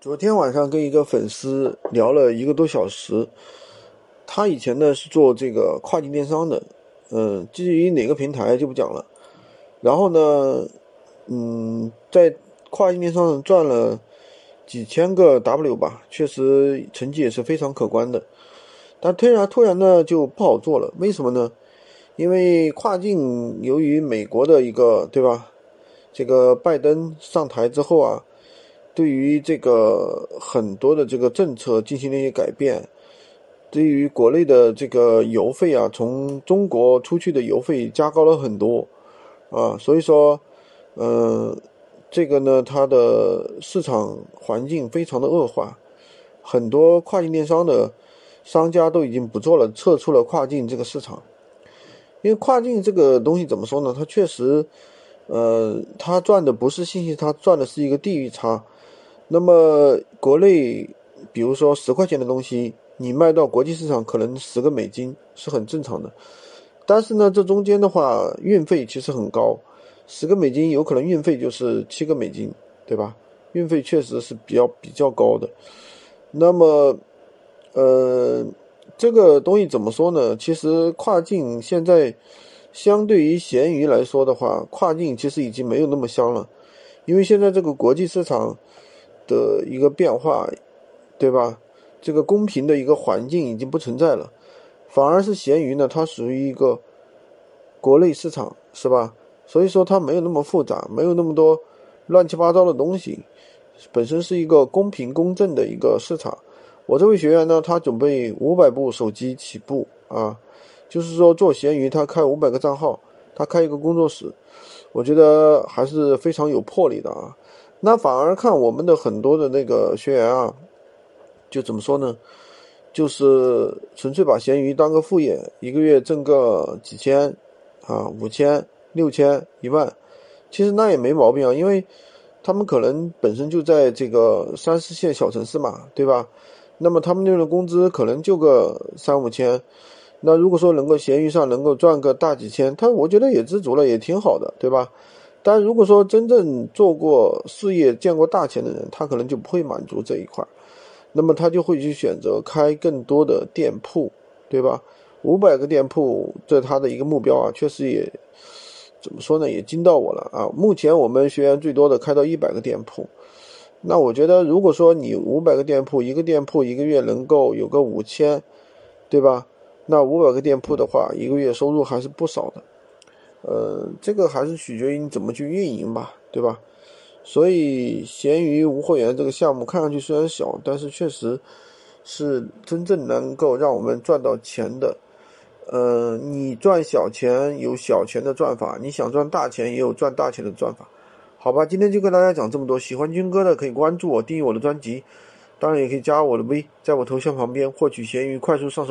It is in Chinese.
昨天晚上跟一个粉丝聊了一个多小时，他以前呢是做这个跨境电商的，嗯，至于哪个平台就不讲了。然后呢，嗯，在跨境电商上赚了几千个 W 吧，确实成绩也是非常可观的。但突然突然呢就不好做了，为什么呢？因为跨境由于美国的一个对吧，这个拜登上台之后啊。对于这个很多的这个政策进行了一些改变，对于国内的这个邮费啊，从中国出去的邮费加高了很多，啊，所以说，嗯，这个呢，它的市场环境非常的恶化，很多跨境电商的商家都已经不做了，撤出了跨境这个市场，因为跨境这个东西怎么说呢？它确实，呃，它赚的不是信息，它赚的是一个地域差。那么国内，比如说十块钱的东西，你卖到国际市场可能十个美金是很正常的。但是呢，这中间的话，运费其实很高，十个美金有可能运费就是七个美金，对吧？运费确实是比较比较高的。那么，呃，这个东西怎么说呢？其实跨境现在相对于闲鱼来说的话，跨境其实已经没有那么香了，因为现在这个国际市场。的一个变化，对吧？这个公平的一个环境已经不存在了，反而是闲鱼呢，它属于一个国内市场，是吧？所以说它没有那么复杂，没有那么多乱七八糟的东西，本身是一个公平公正的一个市场。我这位学员呢，他准备五百部手机起步啊，就是说做闲鱼，他开五百个账号，他开一个工作室，我觉得还是非常有魄力的啊。那反而看我们的很多的那个学员啊，就怎么说呢？就是纯粹把闲鱼当个副业，一个月挣个几千，啊，五千、六千、一万，其实那也没毛病啊，因为他们可能本身就在这个三四线小城市嘛，对吧？那么他们那边的工资可能就个三五千，那如果说能够闲鱼上能够赚个大几千，他我觉得也知足了，也挺好的，对吧？但如果说真正做过事业、见过大钱的人，他可能就不会满足这一块，那么他就会去选择开更多的店铺，对吧？五百个店铺，这他的一个目标啊，确实也怎么说呢，也惊到我了啊！目前我们学员最多的开到一百个店铺，那我觉得，如果说你五百个店铺，一个店铺一个月能够有个五千，对吧？那五百个店铺的话，一个月收入还是不少的。呃，这个还是取决于你怎么去运营吧，对吧？所以闲鱼无货源这个项目看上去虽然小，但是确实是真正能够让我们赚到钱的。呃，你赚小钱有小钱的赚法，你想赚大钱也有赚大钱的赚法。好吧，今天就跟大家讲这么多。喜欢军哥的可以关注我，订阅我的专辑，当然也可以加我的微，在我头像旁边获取闲鱼快速上手。